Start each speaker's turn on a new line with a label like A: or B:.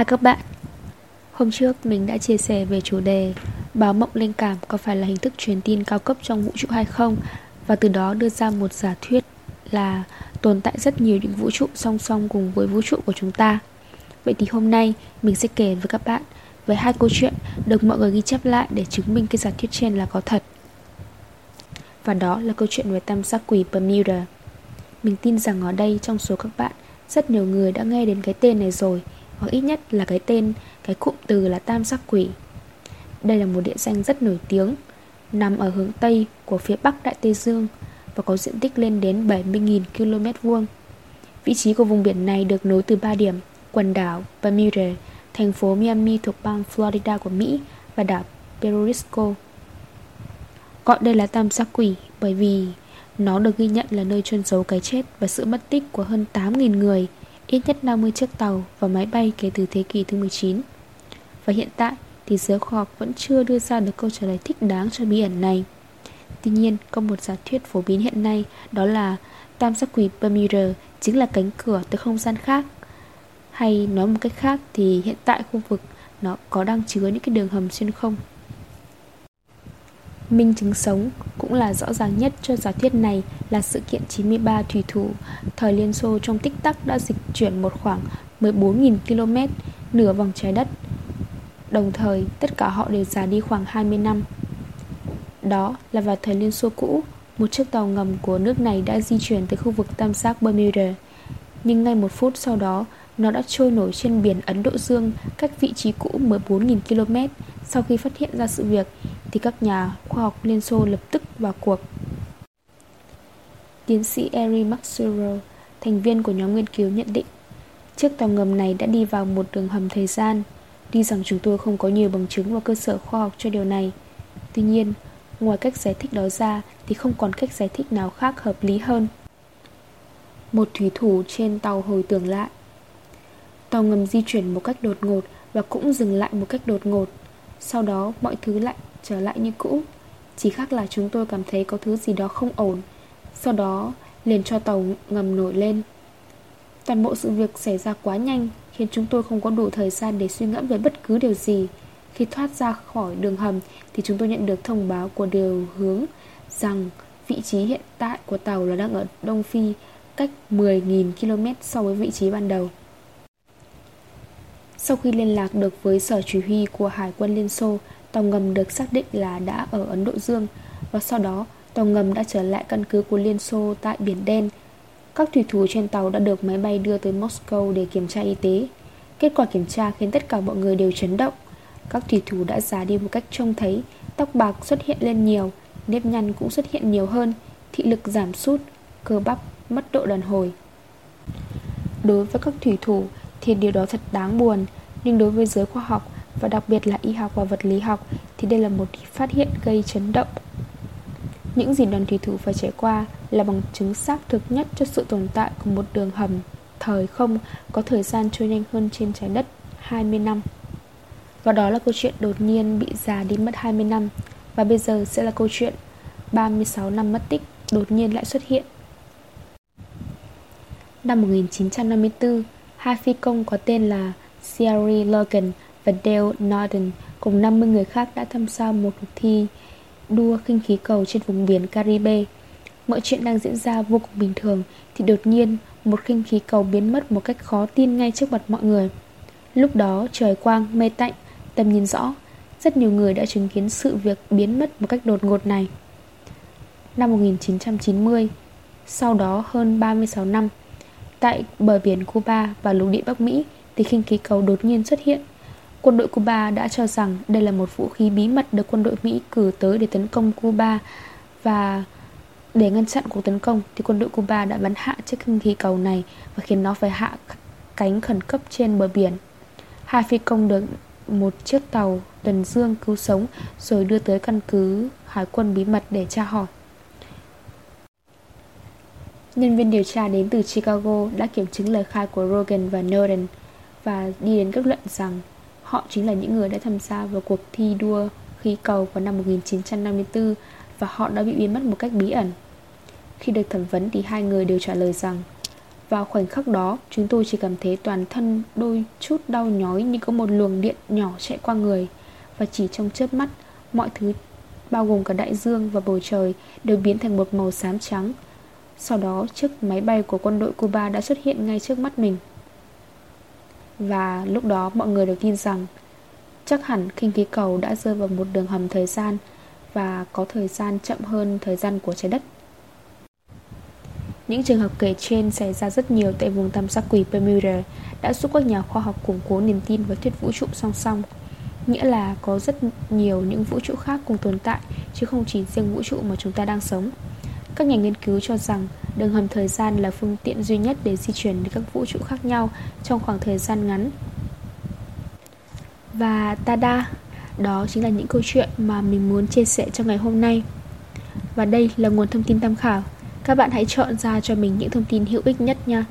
A: Hai các bạn, Hôm trước mình đã chia sẻ về chủ đề Báo mộng linh cảm có phải là hình thức truyền tin cao cấp trong vũ trụ hay không? Và từ đó đưa ra một giả thuyết là tồn tại rất nhiều những vũ trụ song song cùng với vũ trụ của chúng ta. Vậy thì hôm nay mình sẽ kể với các bạn về hai câu chuyện được mọi người ghi chép lại để chứng minh cái giả thuyết trên là có thật. Và đó là câu chuyện về tam giác quỷ Bermuda. Mình tin rằng ở đây trong số các bạn, Rất nhiều người đã nghe đến cái tên này rồi. Hoặc ít nhất là cái tên, cái cụm từ là tam giác quỷ. Đây là một địa danh rất nổi tiếng Nằm ở hướng Tây của phía Bắc Đại Tây Dương Và có diện tích lên đến 70.000 km vuông. Vị trí của vùng biển này được nối từ ba điểm Quần đảo Bermuda, thành phố Miami thuộc bang Florida của Mỹ Và đảo Perisco. Gọi đây là tam giác quỷ bởi vì nó được ghi nhận là nơi chôn giấu cái chết và sự mất tích của hơn 8.000 người, ít nhất 50 chiếc tàu và máy bay kể từ thế kỷ thứ 19. Và hiện tại thì giới khoa học vẫn chưa đưa ra được câu trả lời thích đáng cho bí ẩn này. Tuy nhiên, có một giả thuyết phổ biến hiện nay đó là tam giác quỷ Bermuda chính là cánh cửa tới không gian khác. Hay nói một cách khác thì hiện tại khu vực nó có đang chứa những cái đường hầm xuyên không Minh chứng sống cũng là rõ ràng nhất cho giả thuyết này là sự kiện 93 thủy thủ thời Liên Xô trong tích tắc đã dịch chuyển một khoảng 14.000 km nửa vòng trái đất. Đồng thời, tất cả họ đều già đi khoảng 20 năm. Đó là vào thời Liên Xô cũ, một chiếc tàu ngầm của nước này đã di chuyển tới khu vực tam giác Bermuda. Nhưng ngay một phút sau đó, nó đã trôi nổi trên biển Ấn Độ Dương cách vị trí cũ 14.000 km sau khi phát hiện ra sự việc thì các nhà khoa học Liên Xô lập tức vào cuộc. Tiến sĩ Eric Maxwell, thành viên của nhóm nghiên cứu nhận định Chiếc tàu ngầm này đã đi vào một đường hầm thời gian. Tuy rằng chúng tôi không có nhiều bằng chứng và cơ sở khoa học cho điều này. Tuy nhiên, ngoài cách giải thích đó ra Thì không còn cách giải thích nào khác hợp lý hơn. Một thủy thủ trên tàu hồi tưởng lại. Tàu ngầm di chuyển một cách đột ngột Và cũng dừng lại một cách đột ngột. Sau đó mọi thứ lại trở lại như cũ. Chỉ khác là chúng tôi cảm thấy có thứ gì đó không ổn. Sau đó, liền cho tàu ngầm nổi lên. Toàn bộ sự việc xảy ra quá nhanh, Khiến chúng tôi không có đủ thời gian để suy ngẫm về bất cứ điều gì. Khi thoát ra khỏi đường hầm, Thì chúng tôi nhận được thông báo của điều hướng Rằng vị trí hiện tại của tàu là đang ở Đông Phi, Cách 10.000 km so với vị trí ban đầu. Sau khi liên lạc được với sở chỉ huy của Hải quân Liên Xô Tàu ngầm được xác định là đã ở Ấn Độ Dương Và sau đó, tàu ngầm đã trở lại căn cứ của Liên Xô tại Biển Đen. Các thủy thủ trên tàu đã được máy bay đưa tới Moscow để kiểm tra y tế. Kết quả kiểm tra khiến tất cả mọi người đều chấn động. Các thủy thủ đã già đi một cách trông thấy, Tóc bạc xuất hiện lên nhiều, Nếp nhăn cũng xuất hiện nhiều hơn, Thị lực giảm sút, Cơ bắp mất độ đàn hồi. Đối với các thủy thủ Thì điều đó thật đáng buồn, Nhưng đối với giới khoa học và đặc biệt là y học và vật lý học thì đây là một phát hiện gây chấn động. Những gì đoàn thủy thủ phải trải qua là bằng chứng xác thực nhất cho sự tồn tại của một đường hầm thời không có thời gian trôi nhanh hơn trên trái đất 20 năm. Và đó là câu chuyện đột nhiên bị già đi mất 20 năm Và bây giờ sẽ là câu chuyện 36 năm mất tích đột nhiên lại xuất hiện Năm 1954, hai phi công có tên là Sierra Logan và Dale Norton cùng 50 người khác đã tham gia một cuộc thi đua khinh khí cầu trên vùng biển Caribe. Mọi chuyện đang diễn ra vô cùng bình thường thì đột nhiên một khinh khí cầu biến mất một cách khó tin ngay trước mặt mọi người. Lúc đó trời quang, mây tạnh, tầm nhìn rõ, rất nhiều người đã chứng kiến sự việc biến mất một cách đột ngột này. Năm 1990, sau đó hơn 36 năm, tại bờ biển Cuba và lục địa Bắc Mỹ thì khinh khí cầu đột nhiên xuất hiện Quân đội Cuba đã cho rằng đây là một vũ khí bí mật được quân đội Mỹ cử tới để tấn công Cuba và để ngăn chặn cuộc tấn công thì quân đội Cuba đã bắn hạ chiếc khinh khí cầu này và khiến nó phải hạ cánh khẩn cấp trên bờ biển. Hai phi công được một chiếc tàu tuần dương cứu sống rồi đưa tới căn cứ hải quân bí mật để tra hỏi. Nhân viên điều tra đến từ Chicago đã kiểm chứng lời khai của Rogan và Norden và đi đến kết luận rằng Họ chính là những người đã tham gia vào cuộc thi đua khí cầu vào năm 1954 và họ đã bị biến mất một cách bí ẩn. Khi được thẩm vấn thì hai người đều trả lời rằng, Vào khoảnh khắc đó, Chúng tôi chỉ cảm thấy toàn thân đôi chút đau nhói Như có một luồng điện nhỏ chạy qua người Và chỉ trong chớp mắt, Mọi thứ, bao gồm cả đại dương và bầu trời, Đều biến thành một màu xám trắng Sau đó, chiếc máy bay của quân đội Cuba đã xuất hiện ngay trước mắt mình và lúc đó mọi người đều tin rằng, Chắc hẳn khinh khí cầu đã rơi vào một đường hầm thời gian Và có thời gian chậm hơn thời gian của trái đất những trường hợp kể trên xảy ra rất nhiều tại vùng tam giác quỷ Bermuda đã giúp các nhà khoa học củng cố niềm tin vào thuyết vũ trụ song song. Nghĩa là có rất nhiều những vũ trụ khác cùng tồn tại, chứ không chỉ riêng vũ trụ mà chúng ta đang sống. Các nhà nghiên cứu cho rằng đường hầm thời gian là phương tiện duy nhất để di chuyển đến các vũ trụ khác nhau trong khoảng thời gian ngắn. Và tada, đó chính là những câu chuyện mà mình muốn chia sẻ trong ngày hôm nay. Và đây là nguồn thông tin tham khảo các bạn hãy chọn ra cho mình những thông tin hữu ích nhất nha